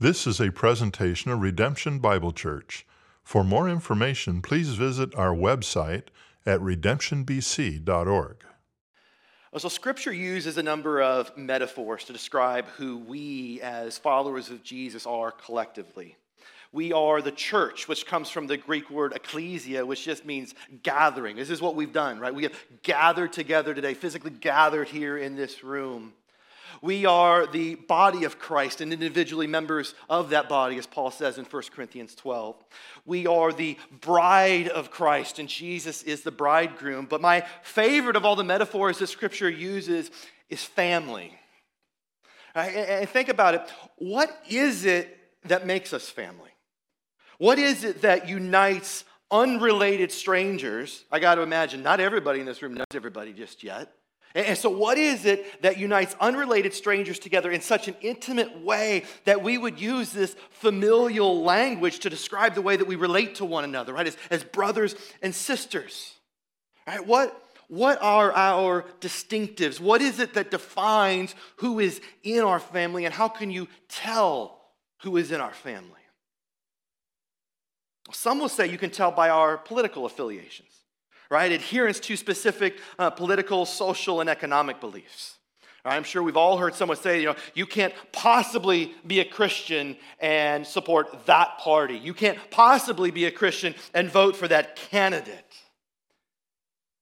This is a presentation of Redemption Bible Church. For more information, please visit our website at redemptionbc.org. Uh, so, Scripture uses a number of metaphors to describe who we, as followers of Jesus, are collectively. We are the church, which comes from the Greek word ecclesia, which just means gathering. This is what we've done, right? We have gathered together today, physically gathered here in this room. We are the body of Christ and individually members of that body, as Paul says in 1 Corinthians 12. We are the bride of Christ, and Jesus is the bridegroom. But my favorite of all the metaphors that Scripture uses is family. And think about it. What is it that makes us family? What is it that unites unrelated strangers? I got to imagine not everybody in this room knows everybody just yet. And so, what is it that unites unrelated strangers together in such an intimate way that we would use this familial language to describe the way that we relate to one another, right? As, as brothers and sisters, right? What, what are our distinctives? What is it that defines who is in our family, and how can you tell who is in our family? Some will say you can tell by our political affiliations right? Adherence to specific uh, political, social, and economic beliefs. I'm sure we've all heard someone say, you know, you can't possibly be a Christian and support that party. You can't possibly be a Christian and vote for that candidate.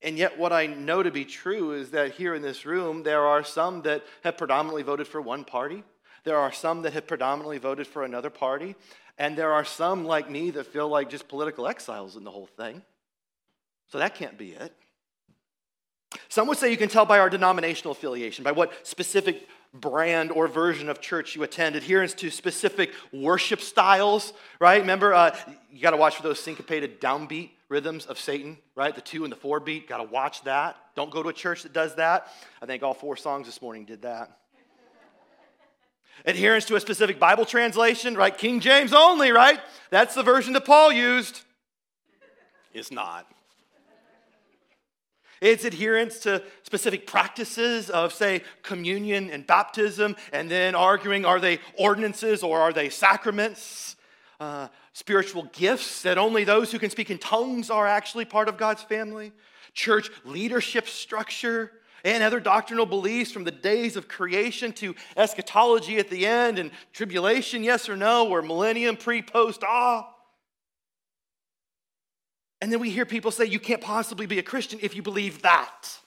And yet, what I know to be true is that here in this room, there are some that have predominantly voted for one party. There are some that have predominantly voted for another party. And there are some like me that feel like just political exiles in the whole thing. So that can't be it. Some would say you can tell by our denominational affiliation, by what specific brand or version of church you attend, adherence to specific worship styles, right? Remember, uh, you got to watch for those syncopated downbeat rhythms of Satan, right? The two and the four beat, got to watch that. Don't go to a church that does that. I think all four songs this morning did that. adherence to a specific Bible translation, right? King James only, right? That's the version that Paul used. It's not. It's adherence to specific practices of, say, communion and baptism, and then arguing are they ordinances or are they sacraments? Uh, spiritual gifts that only those who can speak in tongues are actually part of God's family. Church leadership structure and other doctrinal beliefs from the days of creation to eschatology at the end and tribulation, yes or no, or millennium, pre, post, ah. And then we hear people say, you can't possibly be a Christian if you believe that.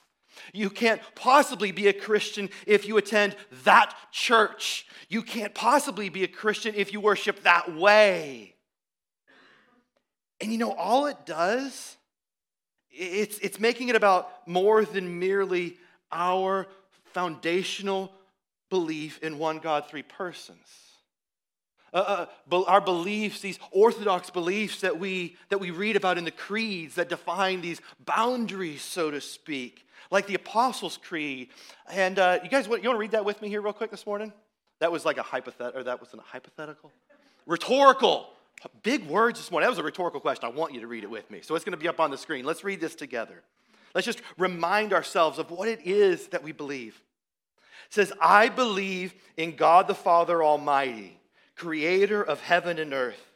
You can't possibly be a Christian if you attend that church. You can't possibly be a Christian if you worship that way. And you know, all it does, it's, it's making it about more than merely our foundational belief in one God, three persons uh, uh, our beliefs, these orthodox beliefs that we, that we read about in the creeds that define these boundaries, so to speak, like the Apostles' Creed. And uh, you guys, want, you want to read that with me here, real quick, this morning? That was like a hypothetical, or that wasn't a hypothetical? Rhetorical. Big words this morning. That was a rhetorical question. I want you to read it with me. So it's going to be up on the screen. Let's read this together. Let's just remind ourselves of what it is that we believe. It says, I believe in God the Father Almighty creator of heaven and earth,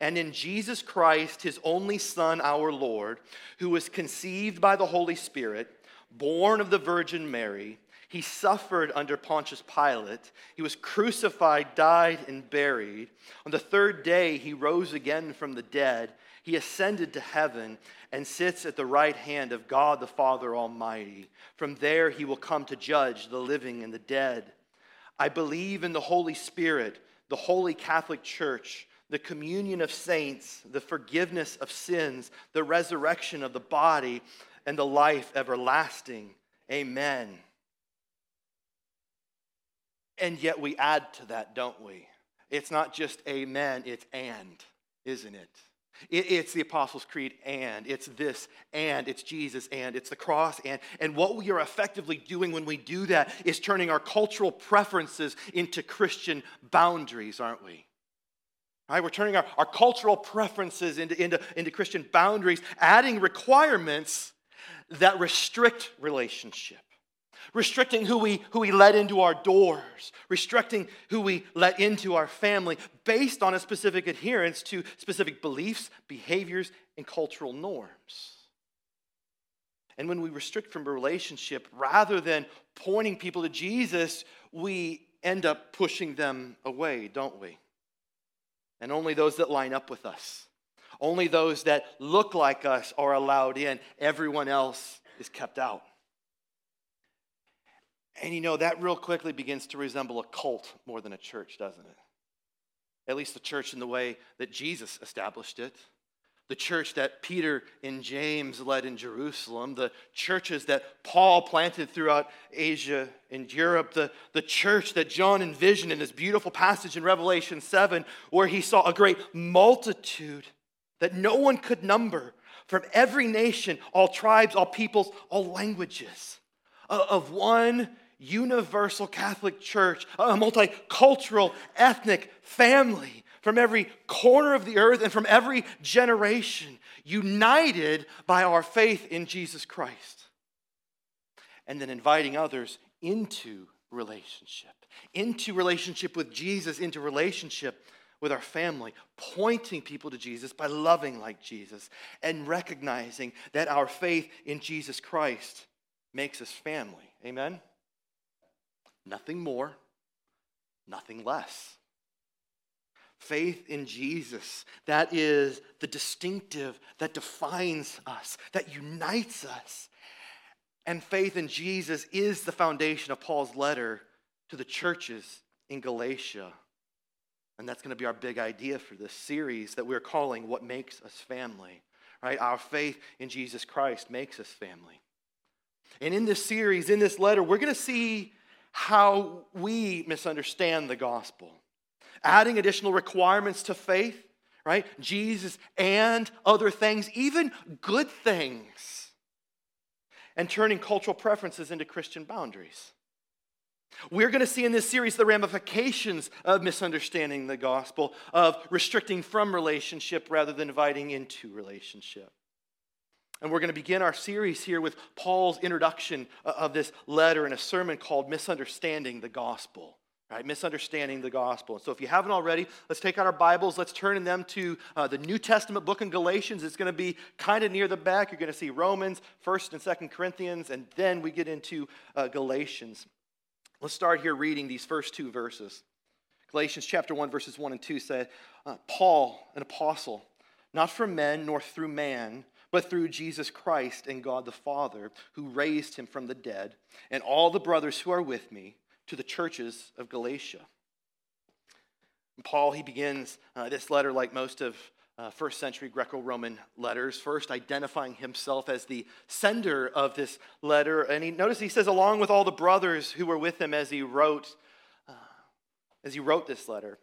and in Jesus Christ, his only Son, our Lord, who was conceived by the Holy Spirit, born of the Virgin Mary. He suffered under Pontius Pilate. He was crucified, died, and buried. On the third day, he rose again from the dead. He ascended to heaven and sits at the right hand of God the Father Almighty. From there, he will come to judge the living and the dead. I believe in the Holy Spirit the Holy Catholic Church, the communion of saints, the forgiveness of sins, the resurrection of the body, and the life everlasting. Amen. And yet we add to that, don't we? It's not just amen, it's and, isn't it? It's the Apostles' Creed and, it's this and, it's Jesus and, it's the cross and. And what we are effectively doing when we do that is turning our cultural preferences into Christian boundaries, aren't we? Right? We're turning our, our cultural preferences into, into, into Christian boundaries, adding requirements that restrict relationship. Restricting who we, who we let into our doors, restricting who we let into our family based on a specific adherence to specific beliefs, behaviors, and cultural norms. And when we restrict from a relationship, rather than pointing people to Jesus, we end up pushing them away, don't we? And only those that line up with us, only those that look like us are allowed in. Everyone else is kept out. And you know, that real quickly begins to resemble a cult more than a church, doesn't it? At least the church in the way that Jesus established it. The church that Peter and James led in Jerusalem, the churches that Paul planted throughout Asia and Europe, the, the church that John envisioned in this beautiful passage in Revelation 7, where he saw a great multitude that no one could number from every nation, all tribes, all peoples, all languages, uh, of one universal Catholic church, a multicultural ethnic family from every corner of the earth and from every generation, united by our faith in Jesus Christ. And then inviting others into relationship, into relationship with Jesus, into relationship with our family, pointing people to Jesus by loving like Jesus and recognizing that our faith in Jesus Christ makes us family. Amen? Nothing more, nothing less. Faith in Jesus, that is the distinctive that defines us, that unites us. And faith in Jesus is the foundation of Paul's letter to the churches in Galatia. And that's going to be our big idea for this series that we're calling What Makes Us Family. Right? Our faith in Jesus Christ makes us family. And in this series, in this letter, we're going to see how we misunderstand the gospel, adding additional requirements to faith, right? Jesus and other things, even good things, and turning cultural preferences into Christian boundaries. We're going to see in this series the ramifications of misunderstanding the gospel, of restricting from relationship rather than inviting into relationship. And we're going to begin our series here with Paul's introduction of this letter in a sermon called Misunderstanding the Gospel. Right, misunderstanding the gospel. So, if you haven't already, let's take out our Bibles. Let's turn in them to uh, the New Testament book in Galatians. It's going to be kind of near the back. You're going to see Romans, First and Second Corinthians, and then we get into uh, Galatians. Let's start here reading these first two verses. Galatians chapter 1, verses 1 and 2 say, uh, Paul, an apostle, not from men nor through man but through Jesus Christ and God the Father, who raised him from the dead, and all the brothers who are with me to the churches of Galatia. And Paul, he begins uh, this letter like most of uh, first century Greco Roman letters, first identifying himself as the sender of this letter. And he notice he says, along with all the brothers who were with him as he wrote, uh, as he wrote this letter.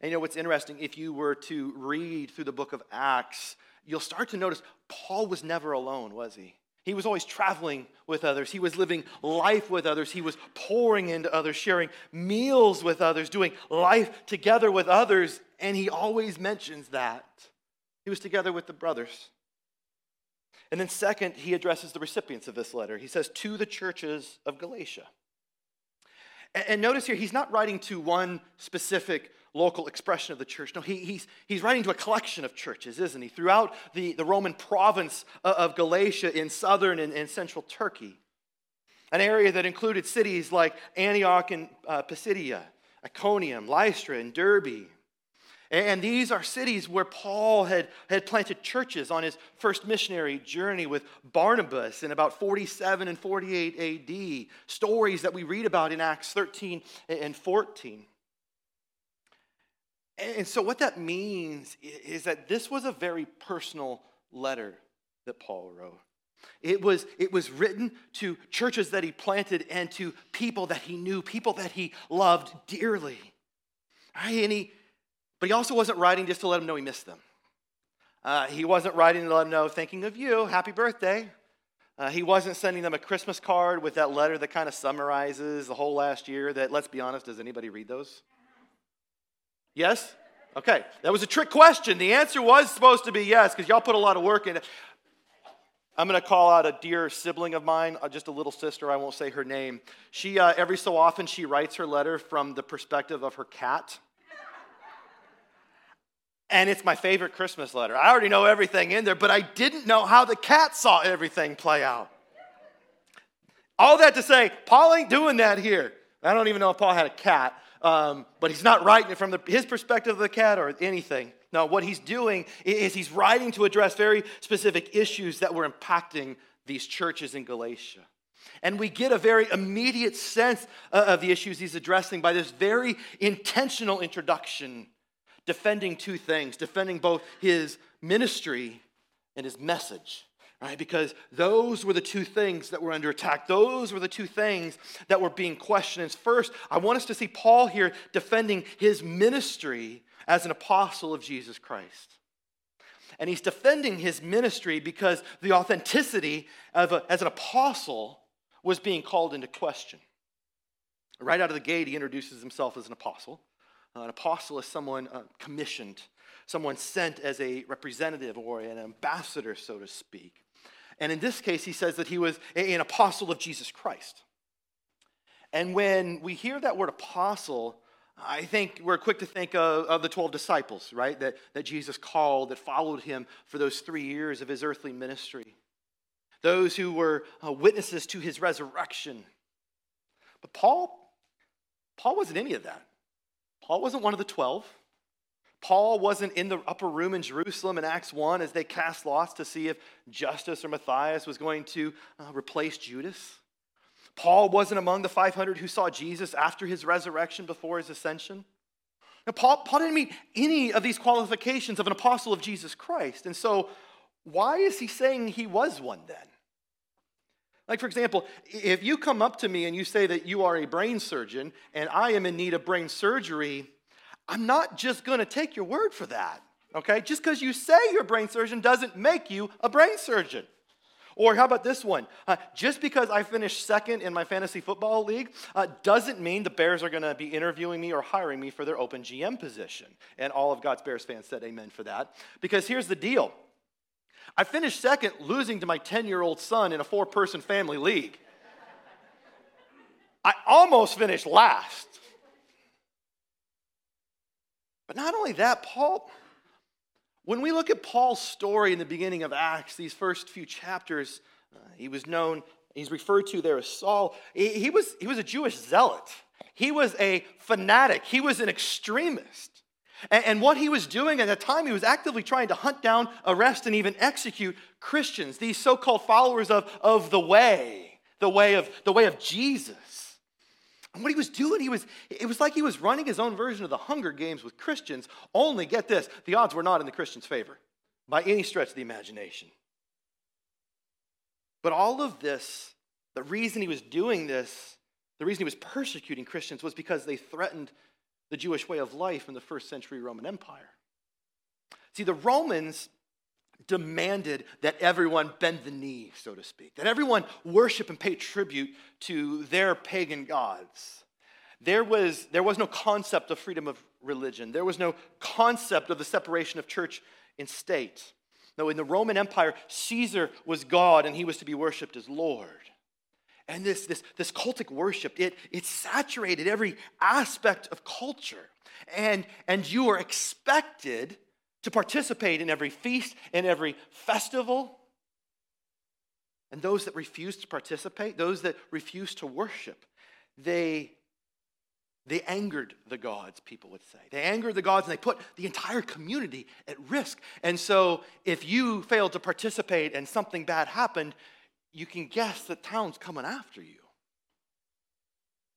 And you know what's interesting? If you were to read through the book of Acts, you'll start to notice Paul was never alone, was he? He was always traveling with others. He was living life with others. He was pouring into others, sharing meals with others, doing life together with others. And he always mentions that. He was together with the brothers. And then, second, he addresses the recipients of this letter. He says, To the churches of Galatia. And notice here, he's not writing to one specific local expression of the church. No, he, he's, he's writing to a collection of churches, isn't he? Throughout the, the Roman province of Galatia in southern and, and central Turkey. An area that included cities like Antioch and uh, Pisidia, Iconium, Lystra, and Derbe. And these are cities where Paul had, had planted churches on his first missionary journey with Barnabas in about 47 and 48 AD. Stories that we read about in Acts 13 and 14. And so, what that means is that this was a very personal letter that Paul wrote. It was, it was written to churches that he planted and to people that he knew, people that he loved dearly. Right? And he, but he also wasn't writing just to let them know he missed them. Uh, he wasn't writing to let them know, thinking of you, happy birthday. Uh, he wasn't sending them a Christmas card with that letter that kind of summarizes the whole last year. That, let's be honest, does anybody read those? Yes? Okay, that was a trick question. The answer was supposed to be yes because y'all put a lot of work in it. I'm going to call out a dear sibling of mine, uh, just a little sister. I won't say her name. She, uh, every so often, she writes her letter from the perspective of her cat. And it's my favorite Christmas letter. I already know everything in there, but I didn't know how the cat saw everything play out. All that to say, Paul ain't doing that here. I don't even know if Paul had a cat, um, but he's not writing it from the, his perspective of the cat or anything. No, what he's doing is he's writing to address very specific issues that were impacting these churches in Galatia. And we get a very immediate sense uh, of the issues he's addressing by this very intentional introduction, defending two things defending both his ministry and his message right? Because those were the two things that were under attack. Those were the two things that were being questioned. And first, I want us to see Paul here defending his ministry as an apostle of Jesus Christ. And he's defending his ministry because the authenticity of a, as an apostle was being called into question. Right out of the gate, he introduces himself as an apostle. Uh, an apostle is someone uh, commissioned, someone sent as a representative or an ambassador, so to speak. And in this case, he says that he was an apostle of Jesus Christ. And when we hear that word apostle, I think we're quick to think of, of, the 12 disciples, right? That, that Jesus called, that followed him for those three years of his earthly ministry. Those who were uh, witnesses to his resurrection. But Paul, Paul wasn't any of that. Paul wasn't one of the 12. Paul wasn't in the upper room in Jerusalem in Acts 1 as they cast lots to see if Justus or Matthias was going to uh, replace Judas. Paul wasn't among the 500 who saw Jesus after his resurrection before his ascension. Now, Paul, Paul didn't meet any of these qualifications of an apostle of Jesus Christ. And so, why is he saying he was one then? Like, for example, if you come up to me and you say that you are a brain surgeon and I am in need of brain surgery, I'm not just going to take your word for that, okay? Just because you say you're a brain surgeon doesn't make you a brain surgeon. Or how about this one? Uh, just because I finished second in my fantasy football league uh, doesn't mean the Bears are going to be interviewing me or hiring me for their open GM position. And all of God's Bears fans said amen for that. Because here's the deal I finished second, losing to my 10 year old son in a four person family league. I almost finished last. But not only that, Paul, when we look at Paul's story in the beginning of Acts, these first few chapters, uh, he was known, he's referred to there as Saul. He, he, was, he was a Jewish zealot, he was a fanatic, he was an extremist. And, what he was doing at the time, he was actively trying to hunt down, arrest, and even execute Christians, these so called followers of, of the way, the way of, the way of Jesus. And what he was doing, he was, it was like he was running his own version of the Hunger Games with Christians, only get this, the odds were not in the Christians' favor by any stretch of the imagination. But all of this, the reason he was doing this, the reason he was persecuting Christians was because they threatened the Jewish way of life in the first century Roman Empire. See, the Romans demanded that everyone bend the knee, so to speak, that everyone worship and pay tribute to their pagan gods. There was, there was no concept of freedom of religion, there was no concept of the separation of church and state. No, in the Roman Empire, Caesar was God and he was to be worshiped as Lord. And this, this, this cultic worship, it, it saturated every aspect of culture. And, and you were expected to participate in every feast and every festival. And those that refused to participate, those that refused to worship, they, they angered the gods, people would say. They angered the gods and they put the entire community at risk. And so if you failed to participate and something bad happened, you can guess that town's coming after you.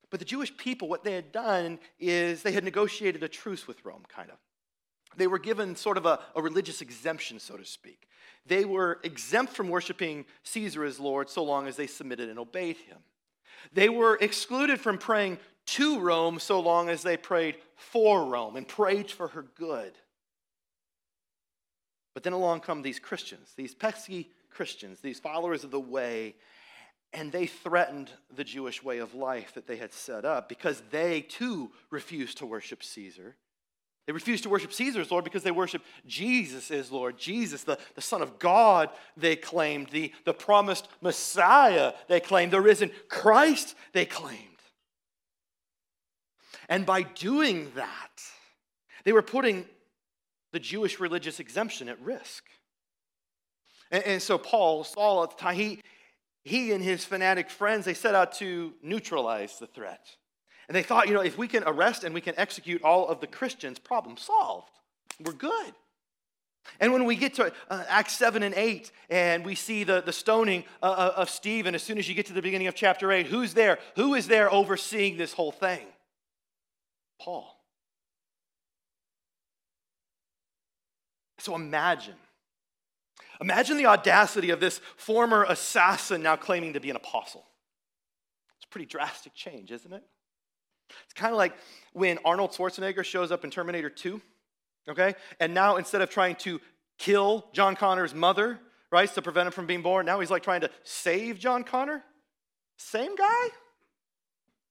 But the Jewish people, what they had done is they had negotiated a truce with Rome, kind of. They were given sort of a, a religious exemption, so to speak. They were exempt from worshiping Caesar as Lord so long as they submitted and obeyed him. They were excluded from praying to Rome so long as they prayed for Rome and prayed for her good. But then along come these Christians, these pesky Christians, these followers of the way, and they threatened the Jewish way of life that they had set up because they too refused to worship Caesar They refused to worship Caesar as Lord because they worship Jesus as Lord. Jesus, the, the Son of God, they claimed. The, the promised Messiah, they claimed. The risen Christ, they claimed. And by doing that, they were putting the Jewish religious exemption at risk. And, and so Paul, Saul at the time, he, he and his fanatic friends, they set out to neutralize the threat. And they thought, you know, if we can arrest and we can execute all of the Christians, problem solved. We're good. And when we get to uh, Acts 7 and 8, and we see the, the stoning uh, uh, of Stephen, as soon as you get to the beginning of chapter 8, who's there? Who is there overseeing this whole thing? Paul. So imagine. Imagine the audacity of this former assassin now claiming to be an apostle. It's a pretty drastic change, isn't it? It's kind of like when Arnold Schwarzenegger shows up in Terminator 2, okay? And now instead of trying to kill John Connor's mother, right, to prevent him from being born, now he's like trying to save John Connor. Same guy.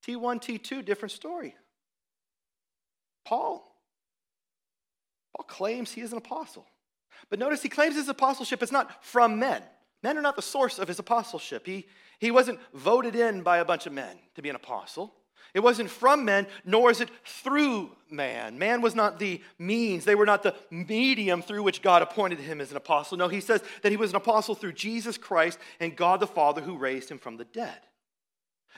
T1, T2, different story. Paul. Paul claims he is an apostle. But notice he claims his apostleship is not from men. Men are not the source of his apostleship. He, he wasn't voted in by a bunch of men to be an apostle. It wasn't from men, nor is it through man. Man was not the means, they were not the medium through which God appointed him as an apostle. No, he says that he was an apostle through Jesus Christ and God the Father who raised him from the dead.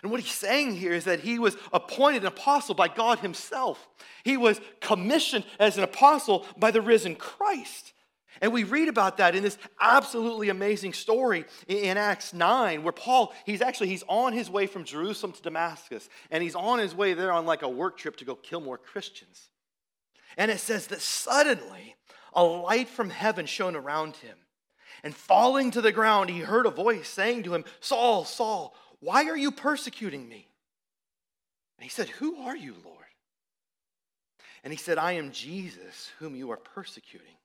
And what he's saying here is that he was appointed an apostle by God himself. He was commissioned as an apostle by the risen Christ. And we read about that in this absolutely amazing story in Acts 9 where Paul he's actually he's on his way from Jerusalem to Damascus and he's on his way there on like a work trip to go kill more Christians. And it says that suddenly a light from heaven shone around him. And falling to the ground he heard a voice saying to him, "Saul, Saul, why are you persecuting me?" And he said, "Who are you, Lord?" And he said, "I am Jesus whom you are persecuting."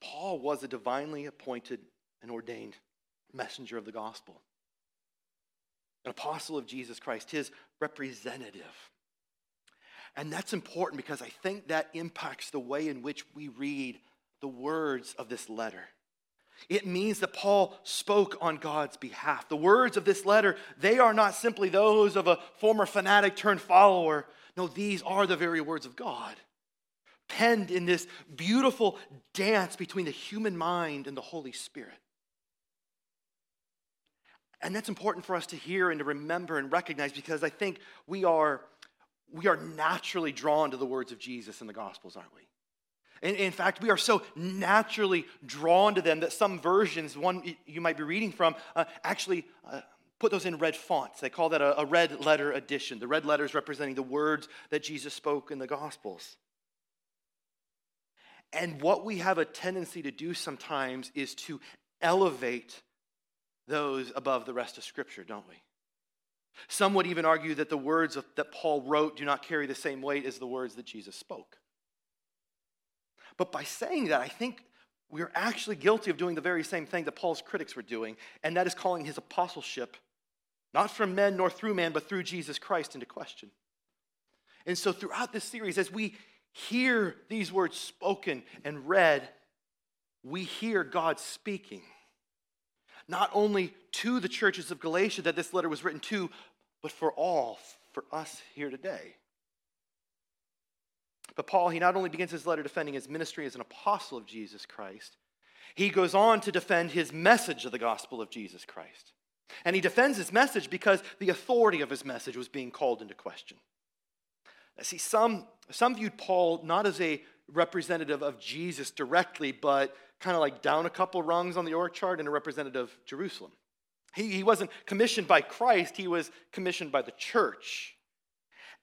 Paul was a divinely appointed and ordained messenger of the gospel, an apostle of Jesus Christ, his representative. And that's important because I think that impacts the way in which we read the words of this letter. It means that Paul spoke on God's behalf. The words of this letter, they are not simply those of a former fanatic turned follower. No, these are the very words of God penned in this beautiful dance between the human mind and the Holy Spirit. And that's important for us to hear and to remember and recognize because I think we are, we are naturally drawn to the words of Jesus in the Gospels, aren't we? In, in fact, we are so naturally drawn to them that some versions, one you might be reading from, uh, actually uh, put those in red fonts. They call that a, a red letter edition. The red letters representing the words that Jesus spoke in the Gospels. And what we have a tendency to do sometimes is to elevate those above the rest of Scripture, don't we? Some would even argue that the words that Paul wrote do not carry the same weight as the words that Jesus spoke. But by saying that, I think we're actually guilty of doing the very same thing that Paul's critics were doing, and that is calling his apostleship, not from men nor through man, but through Jesus Christ, into question. And so, throughout this series, as we hear these words spoken and read, we hear God speaking. Not only to the churches of Galatia that this letter was written to, but for all, for us here today. But Paul, he not only begins his letter defending his ministry as an apostle of Jesus Christ, he goes on to defend his message of the gospel of Jesus Christ. And he defends his message because the authority of his message was being called into question. See, some, some viewed Paul not as a representative of Jesus directly, but kind of like down a couple rungs on the org chart and a representative of Jerusalem. He, he wasn't commissioned by Christ, he was commissioned by the church.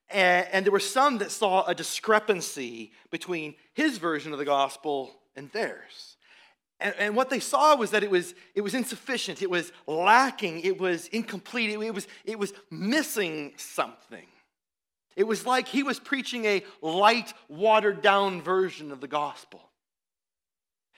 And, and there were some that saw a discrepancy between his version of the gospel and theirs. And, and, what they saw was that it was, it was insufficient, it was lacking, it was incomplete, it, it, was, it was missing something. It was like he was preaching a light, watered down version of the gospel.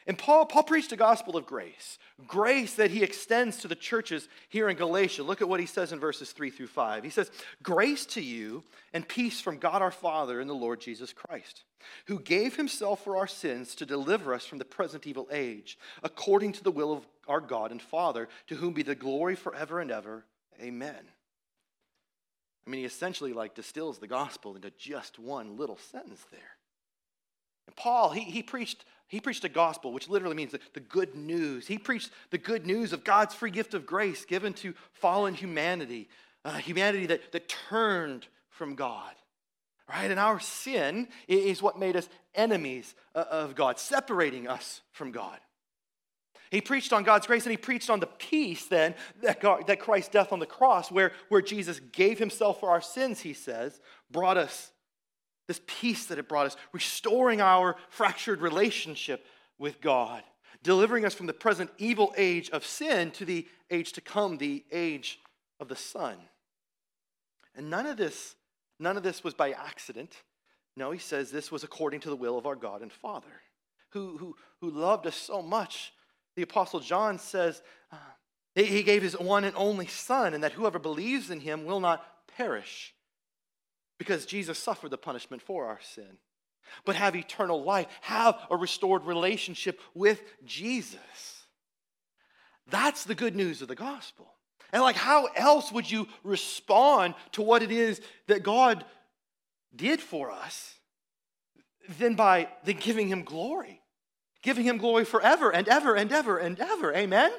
And Paul, Paul preached a gospel of grace, grace that he extends to the churches here in Galatia. Look at what he says in verses 3 through 5. He says, Grace to you and peace from God our Father and the Lord Jesus Christ, who gave himself for our sins to deliver us from the present evil age, according to the will of our God and Father, to whom be the glory forever and ever. Amen. I mean, he essentially like distills the gospel into just one little sentence there. And Paul, he, he preached he preached a gospel, which literally means the, the good news. He preached the good news of God's free gift of grace given to fallen humanity, uh, humanity that, that turned from God. Right? And our sin is what made us enemies uh, of God, separating us from God. He preached on God's grace and he preached on the peace then that, God, that Christ's death on the cross, where, where Jesus gave himself for our sins, he says, brought us this peace that it brought us, restoring our fractured relationship with God, delivering us from the present evil age of sin to the age to come, the age of the Son. And none of this, none of this was by accident. No, he says this was according to the will of our God and Father, who, who, who loved us so much. The Apostle John says uh, he gave his one and only Son, and that whoever believes in him will not perish because Jesus suffered the punishment for our sin. But have eternal life, have a restored relationship with Jesus. That's the good news of the gospel. And like, how else would you respond to what it is that God did for us than by than giving him glory? Giving him glory forever and ever and ever and ever. Amen?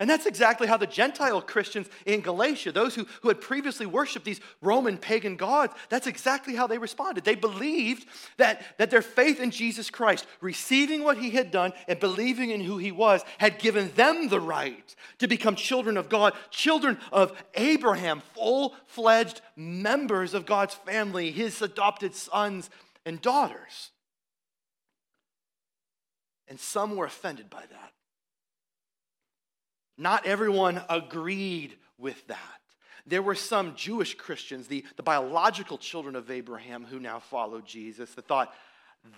And that's exactly how the Gentile Christians in Galatia, those who, who had previously worshiped these Roman pagan gods, that's exactly how they responded. They believed that, that their faith in Jesus Christ, receiving what he had done and believing in who he was, had given them the right to become children of God, children of Abraham, full fledged members of God's family, his adopted sons and daughters. And some were offended by that. Not everyone agreed with that. There were some Jewish Christians, the, the biological children of Abraham, who now followed Jesus, that thought,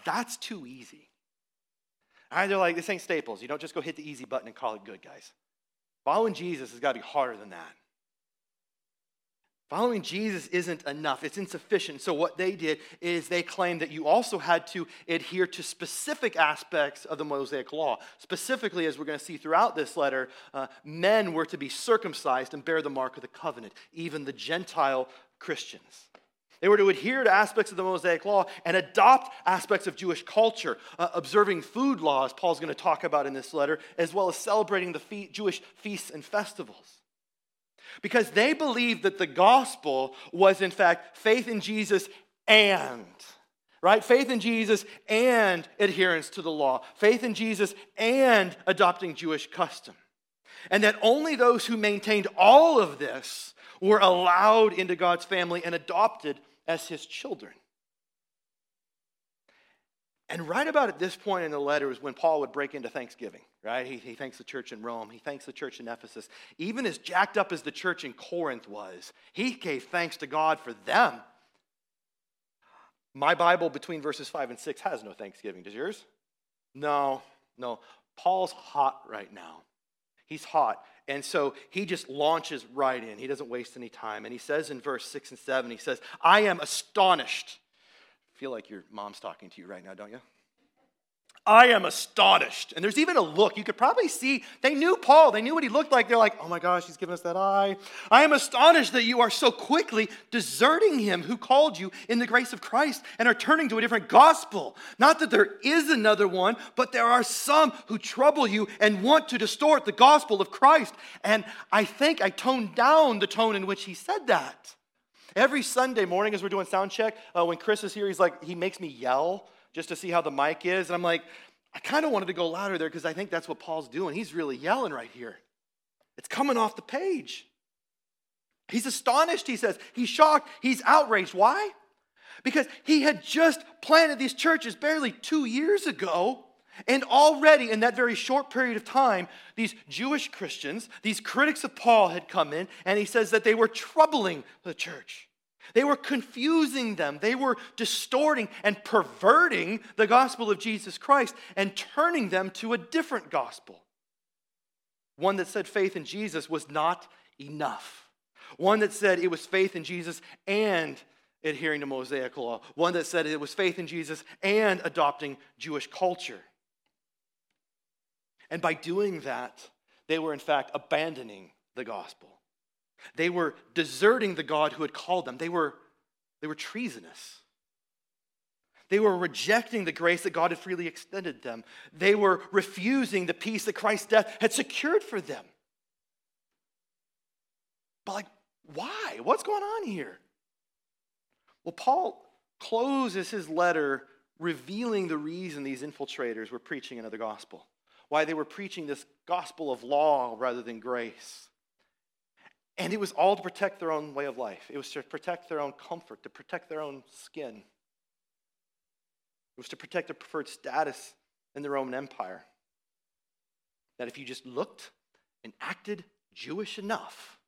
that's too easy. All right, they're like, this ain't Staples. You don't just go hit the easy button and call it good, guys. Following Jesus has got to be harder than that. Following Jesus isn't enough, it's insufficient. So, what they did is they claimed that you also had to adhere to specific aspects of the Mosaic law. Specifically, as we're going to see throughout this letter, uh, men were to be circumcised and bear the mark of the covenant, even the Gentile Christians. They were to adhere to aspects of the Mosaic law and adopt aspects of Jewish culture, uh, observing food laws, Paul's going to talk about in this letter, as well as celebrating the fe- Jewish feasts and festivals because they believed that the gospel was, in fact, faith in Jesus and, right? Faith in Jesus and adherence to the law, faith in Jesus and adopting Jewish custom. And that only those who maintained all of this were allowed into God's family and adopted as his children. And right about at this point in the letter is when Paul would break into thanksgiving, right? He, he thanks the church in Rome. He thanks the church in Ephesus. Even as jacked up as the church in Corinth was, he gave thanks to God for them. My Bible between verses 5 and 6 has no thanksgiving. Does yours? No, no. Paul's hot right now. He's hot. And so he just launches right in. He doesn't waste any time. And he says in verse 6 and 7, he says, I am astonished feel like your mom's talking to you right now, don't you? I am astonished. And there's even a look. You could probably see they knew Paul. They knew what he looked like. They're like, oh my gosh, he's giving us that eye. I am astonished that you are so quickly deserting him who called you in the grace of Christ and are turning to a different gospel. Not that there is another one, but there are some who trouble you and want to distort the gospel of Christ. And I think I toned down the tone in which he said that. Every Sunday morning, as we're doing sound check, uh, when Chris is here, he's like, he makes me yell just to see how the mic is. And I'm like, I kind of wanted to go louder there because I think that's what Paul's doing. He's really yelling right here. It's coming off the page. He's astonished, he says. He's shocked. He's outraged. Why? Because he had just planted these churches barely two years ago. And already in that very short period of time, these Jewish Christians, these critics of Paul had come in, and he says that they were troubling the church. They were confusing them. They were distorting and perverting the gospel of Jesus Christ and turning them to a different gospel. One that said faith in Jesus was not enough. One that said it was faith in Jesus and adhering to Mosaic law. One that said it was faith in Jesus and adopting Jewish culture. And by doing that, they were in fact abandoning the gospel. They were deserting the God who had called them. They were, they were treasonous. They were rejecting the grace that God had freely extended them. They were refusing the peace that Christ's death had secured for them. But, like, why? What's going on here? Well, Paul closes his letter revealing the reason these infiltrators were preaching another gospel, why they were preaching this gospel of law rather than grace. And it was all to protect their own way of life. It was to protect their own comfort, to protect their own skin. It was to protect their preferred status in the Roman Empire. That if you just looked and acted Jewish enough,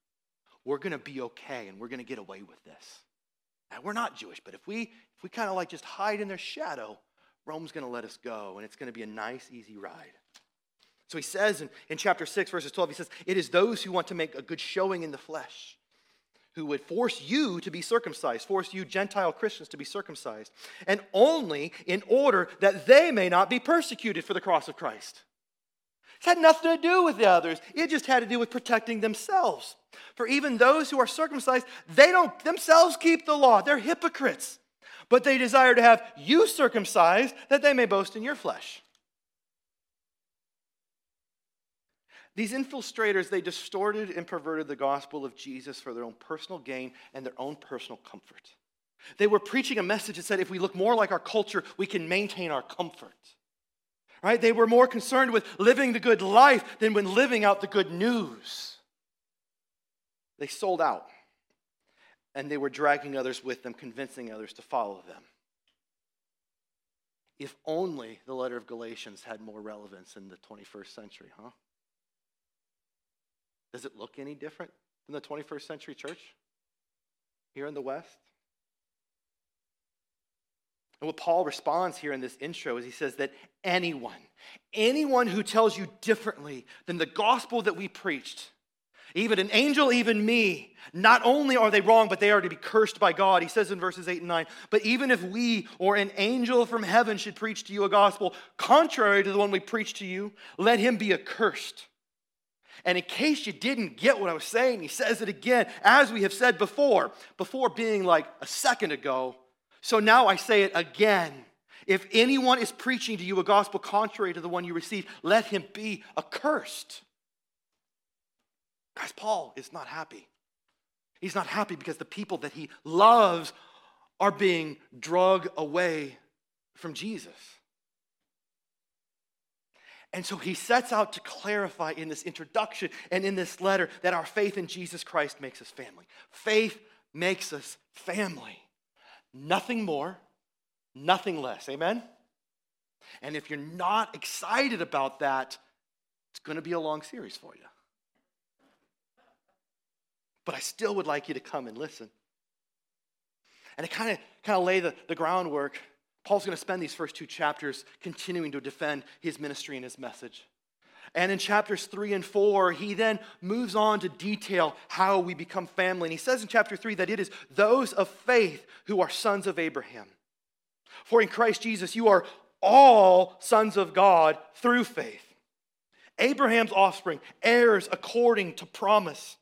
we're going to be okay and we're going to get away with this. Now, we're not Jewish, but if we, if we kind of like just hide in their shadow, Rome's going to let us go and it's going to be a nice, easy ride. So he says in, in chapter 6, verses 12, he says, It is those who want to make a good showing in the flesh who would force you to be circumcised, force you Gentile Christians to be circumcised, and only in order that they may not be persecuted for the cross of Christ. It had nothing to do with the others, it just had to do with protecting themselves. For even those who are circumcised, they don't themselves keep the law, they're hypocrites. But they desire to have you circumcised that they may boast in your flesh. These infiltrators, they distorted and perverted the gospel of Jesus for their own personal gain and their own personal comfort. They were preaching a message that said if we look more like our culture, we can maintain our comfort. Right? They were more concerned with living the good life than when living out the good news. They sold out. And they were dragging others with them, convincing others to follow them. If only the letter of Galatians had more relevance in the 21st century, huh? Does it look any different than the 21st century church here in the West? And what Paul responds here in this intro is he says that anyone, anyone who tells you differently than the gospel that we preached, even an angel, even me, not only are they wrong, but they are to be cursed by God. He says in verses 8 and 9, but even if we or an angel from heaven should preach to you a gospel contrary to the one we preach to you, let him be accursed. And in case you didn't get what I was saying, he says it again, as we have said before, before being like a second ago. So now I say it again. If anyone is preaching to you a gospel contrary to the one you received, let him be accursed. Guys, Paul is not happy. He's not happy because the people that he loves are being drug away from Jesus. And so he sets out to clarify in this introduction and in this letter that our faith in Jesus Christ makes us family. Faith makes us family. Nothing more, nothing less. Amen? And if you're not excited about that, it's going to be a long series for you. But I still would like you to come and listen. And to kind of kind of lay the, the groundwork Paul's going to spend these first two chapters continuing to defend his ministry and his message. And in chapters three and four, he then moves on to detail how we become family. And he says in chapter three that it is those of faith who are sons of Abraham. For in Christ Jesus, you are all sons of God through faith. Abraham's offspring, heirs according to promise.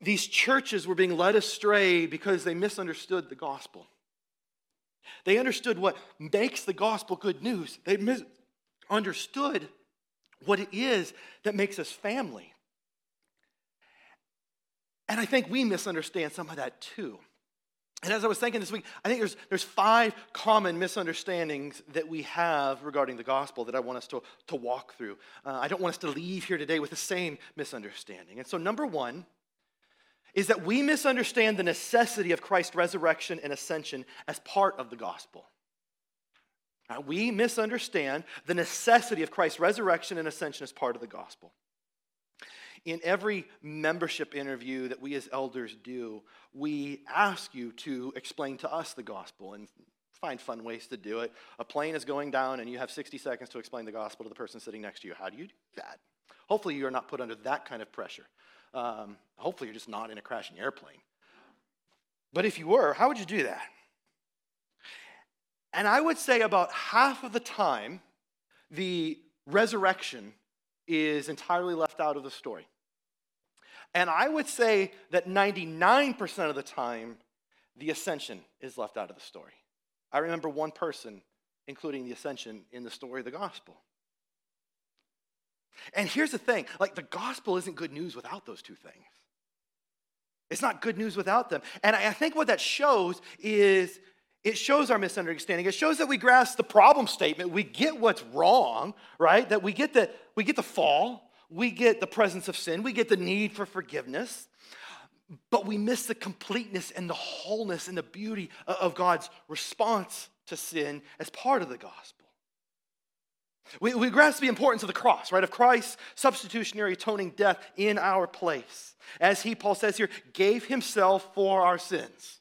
These churches were being led astray because they misunderstood the gospel. They understood what makes the gospel good news. They understood what it is that makes us family. And I think we misunderstand some of that too. And as I was thinking this week, I think there's, there's five common misunderstandings that we have regarding the gospel that I want us to, to walk through. Uh, I don't want us to leave here today with the same misunderstanding. And so, number one, is that we misunderstand the necessity of Christ's resurrection and ascension as part of the gospel. Now, we misunderstand the necessity of Christ's resurrection and ascension as part of the gospel. In every membership interview that we as elders do, we ask you to explain to us the gospel and find fun ways to do it. A plane is going down and you have 60 seconds to explain the gospel to the person sitting next to you. How do you do that? Hopefully, you are not put under that kind of pressure. Um, hopefully, you're just not in a crashing airplane. But if you were, how would you do that? And I would say about half of the time, the resurrection is entirely left out of the story. And I would say that 99% of the time, the ascension is left out of the story. I remember one person including the ascension in the story of the gospel. And here's the thing like, the gospel isn't good news without those two things. It's not good news without them. And I think what that shows is it shows our misunderstanding. It shows that we grasp the problem statement. We get what's wrong, right? That we get the, we get the fall, we get the presence of sin, we get the need for forgiveness, but we miss the completeness and the wholeness and the beauty of God's response to sin as part of the gospel. We, we grasp the importance of the cross, right? Of Christ's substitutionary atoning death in our place. As he, Paul says here, gave himself for our sins.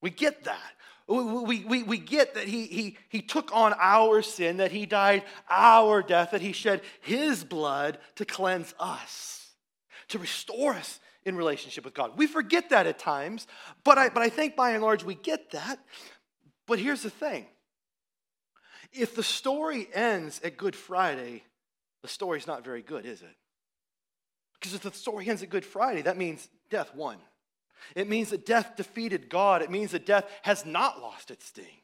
We get that. We, we, we get that he, he, he took on our sin, that he died our death, that he shed his blood to cleanse us, to restore us in relationship with God. We forget that at times, but I, but I think by and large we get that. But here's the thing if the story ends at Good Friday, the story's not very good, is it? Because if the story ends at Good Friday, that means death won. It means that death defeated God. It means that death has not lost its sting.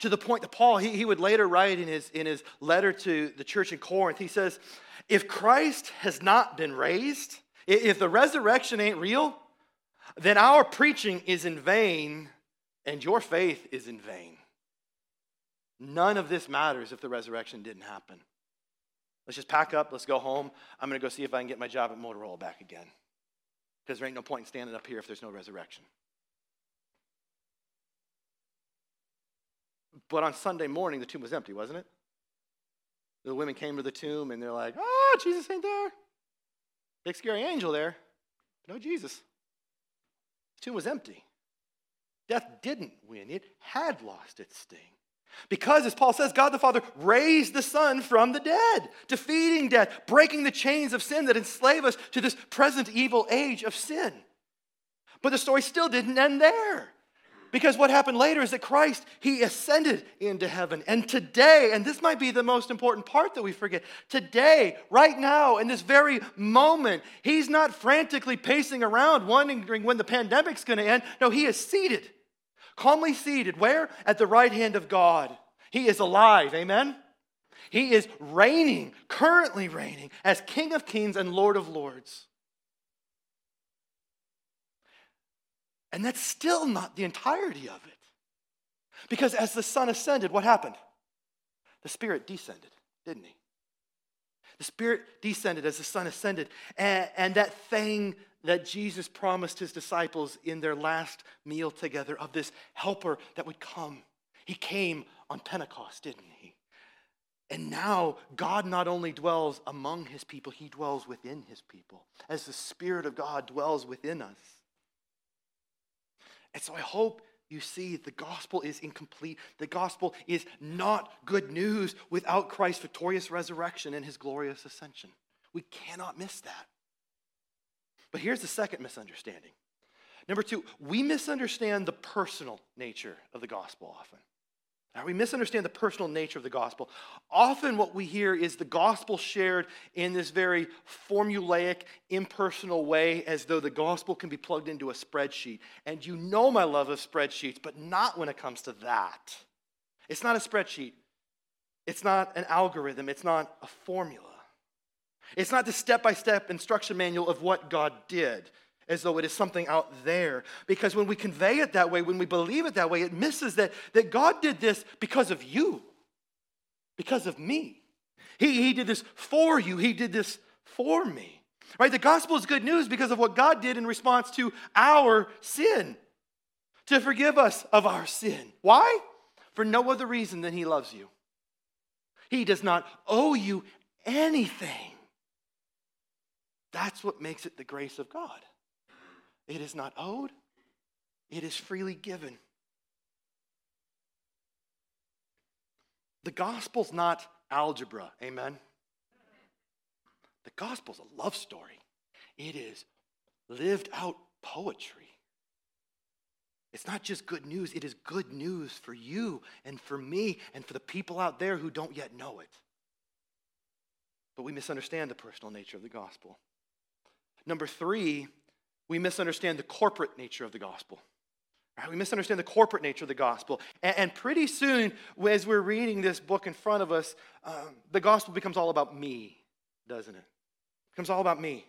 To the point that Paul, he, he would later write in his, in his letter to the church in Corinth, he says, If Christ has not been raised, if the resurrection ain't real, then our preaching is in vain and your faith is in vain. None of this matters if the resurrection didn't happen. Let's just pack up, let's go home. I'm going to go see if I can get my job at Motorola back again because there ain't no point in standing up here if there's no resurrection. But on Sunday morning, the tomb was empty, wasn't it? The women came to the tomb and they're like, oh, Jesus ain't there. Big scary angel there. No Jesus. The tomb was empty. Death didn't win, it had lost its sting. Because, as Paul says, God the Father raised the Son from the dead, defeating death, breaking the chains of sin that enslave us to this present evil age of sin. But the story still didn't end there. Because what happened later is that Christ, he ascended into heaven. And today, and this might be the most important part that we forget, today, right now, in this very moment, he's not frantically pacing around wondering when the pandemic's going to end. No, he is seated calmly seated. Where? At the right hand of God. He is alive. Amen? He is reigning, currently reigning, as King of kings and Lord of lords. And that's still not the entirety of it. Because as the Son ascended, what happened? The Spirit descended, didn't he? The Spirit descended as the Son ascended. And, and that thing that Jesus promised his disciples in their last meal together of this helper that would come. He came on Pentecost, didn't he? And now God not only dwells among his people, he dwells within his people as the Spirit of God dwells within us. And so I hope you see the gospel is incomplete. The gospel is not good news without Christ's victorious resurrection and his glorious ascension. We cannot miss that. But here's the second misunderstanding. Number two, we misunderstand the personal nature of the gospel often. Now, we misunderstand the personal nature of the gospel. Often, what we hear is the gospel shared in this very formulaic, impersonal way, as though the gospel can be plugged into a spreadsheet. And you know my love of spreadsheets, but not when it comes to that. It's not a spreadsheet, it's not an algorithm, it's not a formula. It's not the step by step instruction manual of what God did, as though it is something out there. Because when we convey it that way, when we believe it that way, it misses that, that God did this because of you, because of me. He, he did this for you, He did this for me. Right? The gospel is good news because of what God did in response to our sin, to forgive us of our sin. Why? For no other reason than He loves you. He does not owe you anything. That's what makes it the grace of God. It is not owed, it is freely given. The gospel's not algebra, amen? The gospel's a love story. It is lived out poetry. It's not just good news, it is good news for you and for me and for the people out there who don't yet know it. But we misunderstand the personal nature of the gospel. Number three, we misunderstand the corporate nature of the gospel. Right? We misunderstand the corporate nature of the gospel. And, and, pretty soon, as we're reading this book in front of us, um, the gospel becomes all about me, doesn't it? It becomes all about me.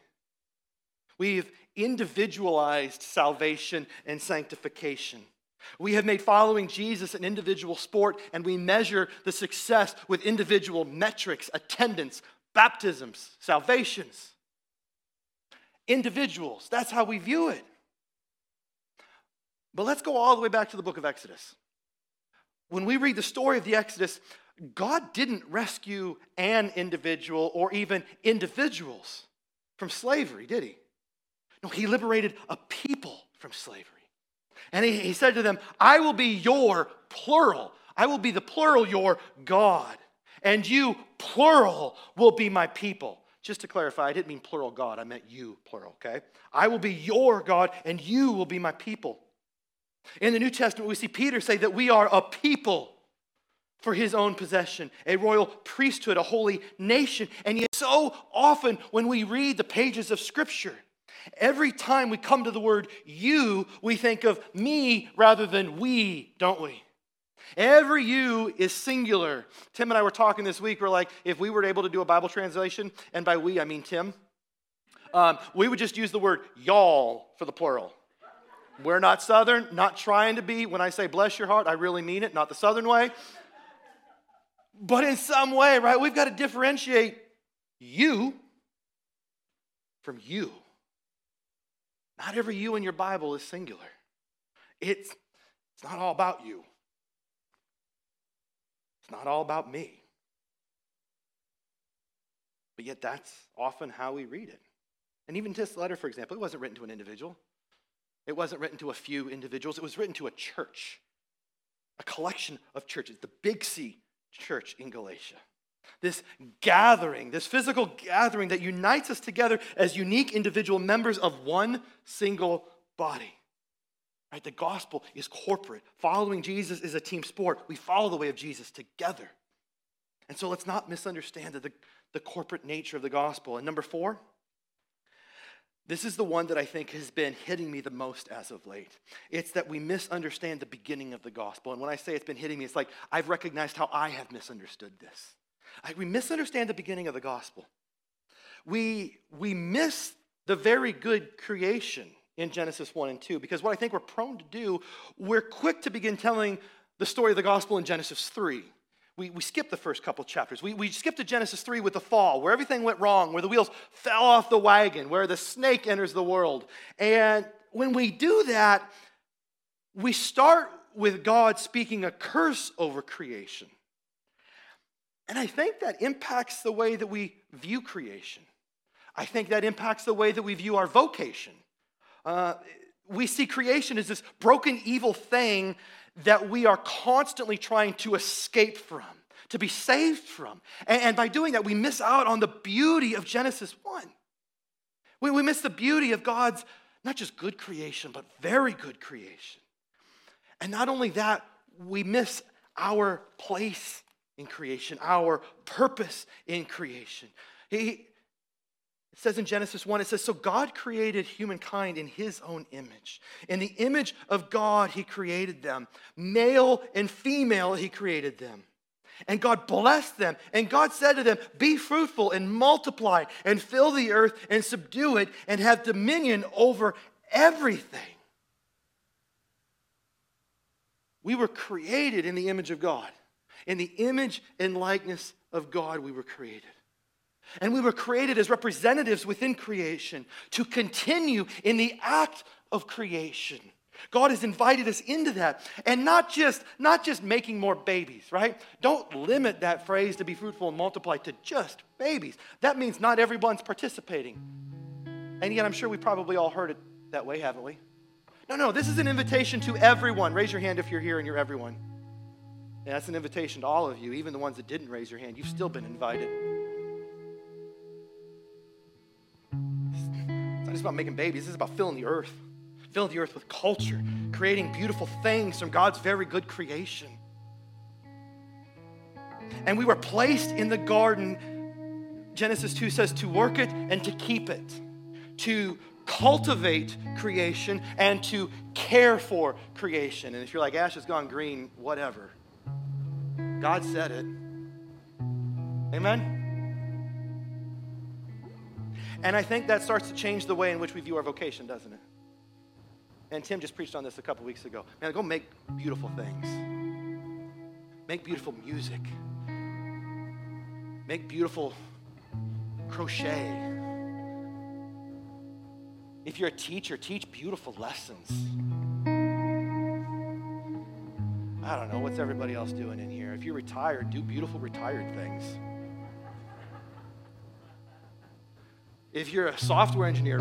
We've individualized salvation and sanctification. We have made following Jesus an individual sport, and we measure the success with individual metrics, attendance, baptisms, salvations. Individuals, that's how we view it. But let's go all the way back to the book of Exodus. When we read the story of the Exodus, God didn't rescue an individual or even individuals from slavery, did he? No, he liberated a people from slavery. And he, he said to them, I will be your plural. I will be the plural, your God. And you, plural, will be my people. Just to clarify, I didn't mean plural God, I meant you, plural, okay? I will be your God, and you will be my people. In the New Testament, we see Peter say that we are a people for his own possession, a royal priesthood, a holy nation. And yet, so often when we read the pages of Scripture, Every time we come to the word you, we think of me rather than we, don't we? Every you is singular. Tim and I were talking this week. We're like, if we were able to do a Bible translation, and by we, I mean Tim, um, we would just use the word y'all for the plural. We're not Southern, not trying to be. When I say bless your heart, I really mean it, not the Southern way. But in some way, right, we've got to differentiate you from you. Not every you in your Bible is singular. It's, it's not all about you. It's not all about me. But yet, that's often how we read it. And even this letter, for example, it wasn't written to an individual, it wasn't written to a few individuals, it was written to a church, a collection of churches, the Big C church in Galatia. This gathering, this physical gathering that unites us together as unique individual members of one single body. Right? The gospel is corporate. Following Jesus is a team sport. We follow the way of Jesus together. And so let's not misunderstand the, the corporate nature of the gospel. And number four, this is the one that I think has been hitting me the most as of late. It's that we misunderstand the beginning of the gospel. And when I say it's been hitting me, it's like I've recognized how I have misunderstood this. We misunderstand the beginning of the gospel. We, we miss the very good creation in Genesis 1 and 2 because what I think we're prone to do, we're quick to begin telling the story of the gospel in Genesis 3. We, we skip the first couple chapters. We, we skip to Genesis 3 with the fall, where everything went wrong, where the wheels fell off the wagon, where the snake enters the world. And when we do that, we start with God speaking a curse over creation. And I think that impacts the way that we view creation. I think that impacts the way that we view our vocation. Uh, we see creation as this broken, evil thing that we are constantly trying to escape from, to be saved from. And, and by doing that, we miss out on the beauty of Genesis 1. We, we miss the beauty of God's not just good creation, but very good creation. And not only that, we miss our place in creation, our purpose in creation. He, it says in Genesis 1, it says, So God created humankind in his own image. In the image of God, he created them. Male and female, he created them. And God blessed them. And God said to them, Be fruitful and multiply and fill the earth and subdue it and have dominion over everything. We were created in the image of God. In the image and likeness of God, we were created. And we were created as representatives within creation to continue in the act of creation. God has invited us into that. And not just, not just making more babies, right? Don't limit that phrase to be fruitful and multiply to just babies. That means not everyone's participating. And yet, I'm sure we probably all heard it that way, haven't we? No, no, this is an invitation to everyone. Raise your hand if you're here and you're everyone. And that's an invitation to all of you, even the ones that didn't raise your hand. You've still been invited. Just about making babies, this is about filling the earth, filling the earth with culture, creating beautiful things from God's very good creation. And we were placed in the garden, Genesis 2 says, to work it and to keep it, to cultivate creation and to care for creation. And if you're like, Ash has gone green, whatever. God said it. Amen? And I think that starts to change the way in which we view our vocation, doesn't it? And Tim just preached on this a couple weeks ago. Man, go make beautiful things. Make beautiful music. Make beautiful crochet. If you're a teacher, teach beautiful lessons. I don't know, what's everybody else doing in here? If you're retired, do beautiful retired things. If you're a software engineer,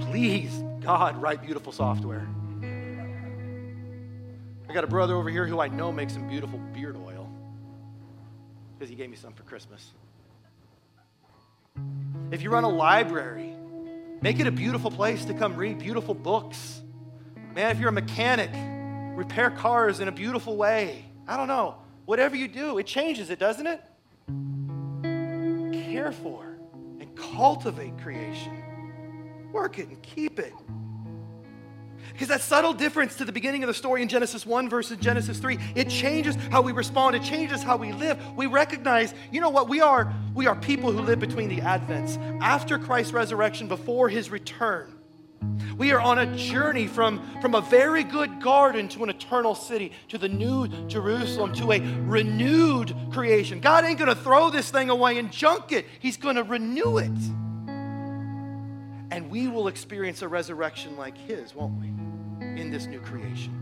please, God, write beautiful software. I got a brother over here who I know makes some beautiful beard oil because he gave me some for Christmas. If you run a library, make it a beautiful place to come read beautiful books. Man, if you're a mechanic, repair cars in a beautiful way. I don't know. Whatever you do, it changes it, doesn't it? Care for cultivate creation. Work it and keep it. Because that subtle difference to the beginning of the story in Genesis 1 versus Genesis 3, it changes how we respond, it changes how we live. We recognize, you know what, we are we are people who live between the advents. After Christ's resurrection, before his return. We are on a journey from, from a very good garden to an eternal city, to the new Jerusalem, to a renewed creation. God ain't going to throw this thing away and junk it, He's going to renew it. And we will experience a resurrection like His, won't we, in this new creation?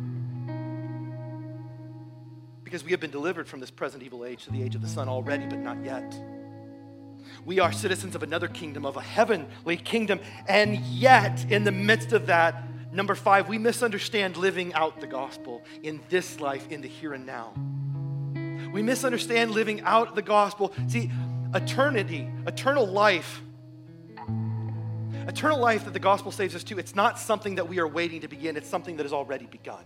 Because we have been delivered from this present evil age to the age of the Son already, but not yet. We are citizens of another kingdom, of a heavenly kingdom. And yet, in the midst of that, number five, we misunderstand living out the gospel in this life, in the here and now. We misunderstand living out the gospel. See, eternity, eternal life, eternal life that the gospel saves us to, it's not something that we are waiting to begin, it's something that has already begun.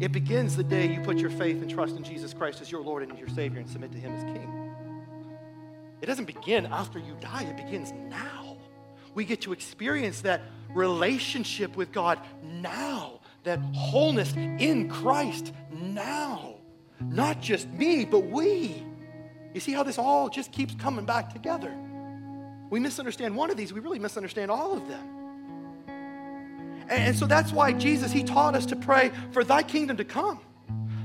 It begins the day you put your faith and trust in Jesus Christ as your Lord and your Savior and submit to Him as King. It doesn't begin after you die, it begins now. We get to experience that relationship with God now, that wholeness in Christ now. Not just me, but we. You see how this all just keeps coming back together? We misunderstand one of these, we really misunderstand all of them. And, so that's why Jesus, He taught us to pray for Thy kingdom to come,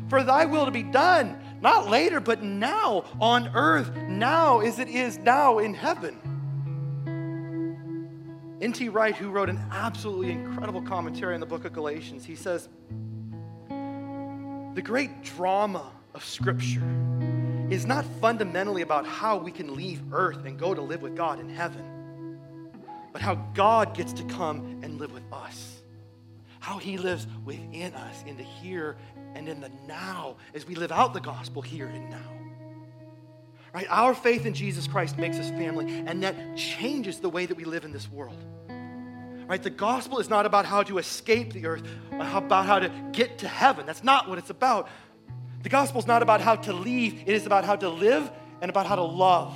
for Thy will to be done not later, but now on earth, now as it is now in heaven. N.T. Wright, who wrote an absolutely incredible commentary on the book of Galatians, he says, The great drama of Scripture is not fundamentally about how we can leave earth and go to live with God in heaven, but how God gets to come and live with us how he lives within us in the here and in the now as we live out the gospel here and now. Right? Our faith in Jesus Christ makes us family, and that changes the way that we live in this world. Right? The gospel is not about how to escape the earth, uh, about how to get to heaven. That's not what it's about. The gospel is not about how to leave, it is about how to live and about how to love.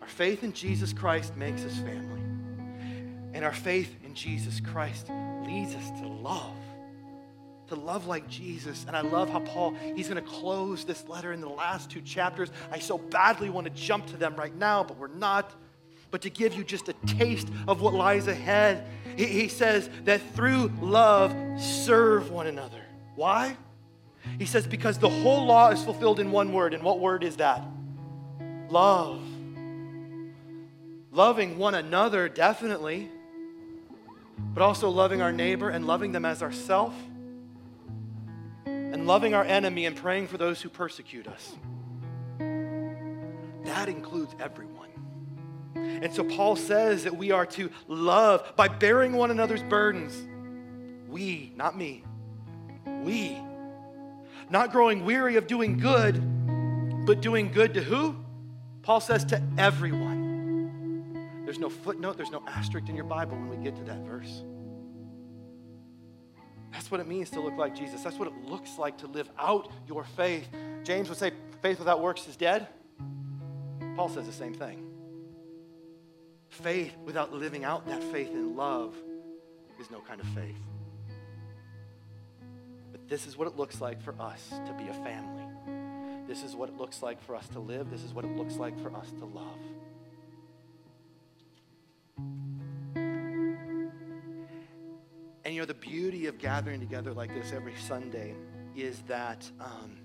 Our faith in Jesus Christ makes us family. And our faith in Jesus Christ leads us to love to love like Jesus. And I love how Paul, he's going to close this letter in the last two chapters. I so badly want to jump to them right now, but we're not. But to give you just a taste of what lies ahead, he, he says that through love, serve one another. Why? He says, because the whole law is fulfilled in one word. And what word is that? Love. Loving one another, definitely, but also loving our neighbor and loving them as ourself and loving our enemy and praying for those who persecute us. That includes everyone. And so Paul says that we are to love by bearing one another's burdens. We, not me, we. Not growing weary of doing good, but doing good to who? Paul says to everyone. There's no footnote, there's no asterisk in your Bible when we get to that verse. That's what it means to look like Jesus. That's what it looks like to live out your faith. James would say, faith without works is dead. Paul says the same thing. Faith without living out that faith in love is no kind of faith. But this is what it looks like for us to be a family. This is what it looks like for us to live. This is what it looks like for us to love. You know, the beauty of gathering together like this every Sunday is that um,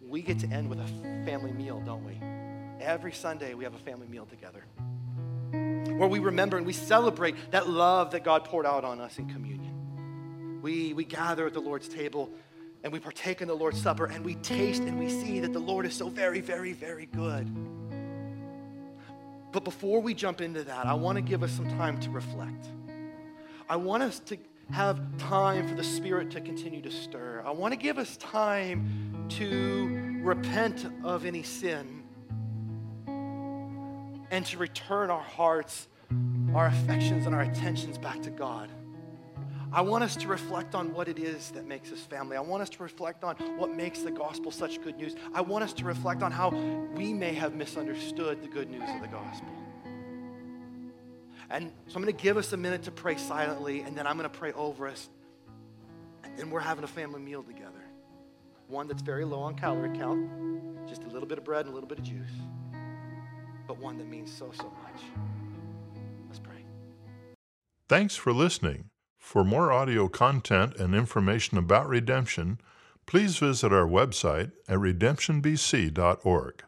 we get to end with a family meal, don't we? Every Sunday, we have a family meal together where we remember and we celebrate that love that God poured out on us in communion. We, we gather at the Lord's table and we partake in the Lord's Supper and we taste and we see that the Lord is so very, very, very good. But before we jump into that, I want to give us some time to reflect. I want us to have time for the Spirit to continue to stir. I want to give us time to repent of any sin and to return our hearts, our affections, and our attentions back to God. I want us to reflect on what it is that makes us family. I want us to reflect on what makes the gospel such good news. I want us to reflect on how we may have misunderstood the good news of the gospel. And so I'm going to give us a minute to pray silently, and then I'm going to pray over us. And we're having a family meal together. One that's very low on calorie count, just a little bit of bread and a little bit of juice, but one that means so, so much. Let's pray. Thanks for listening. For more audio content and information about redemption, please visit our website at redemptionbc.org.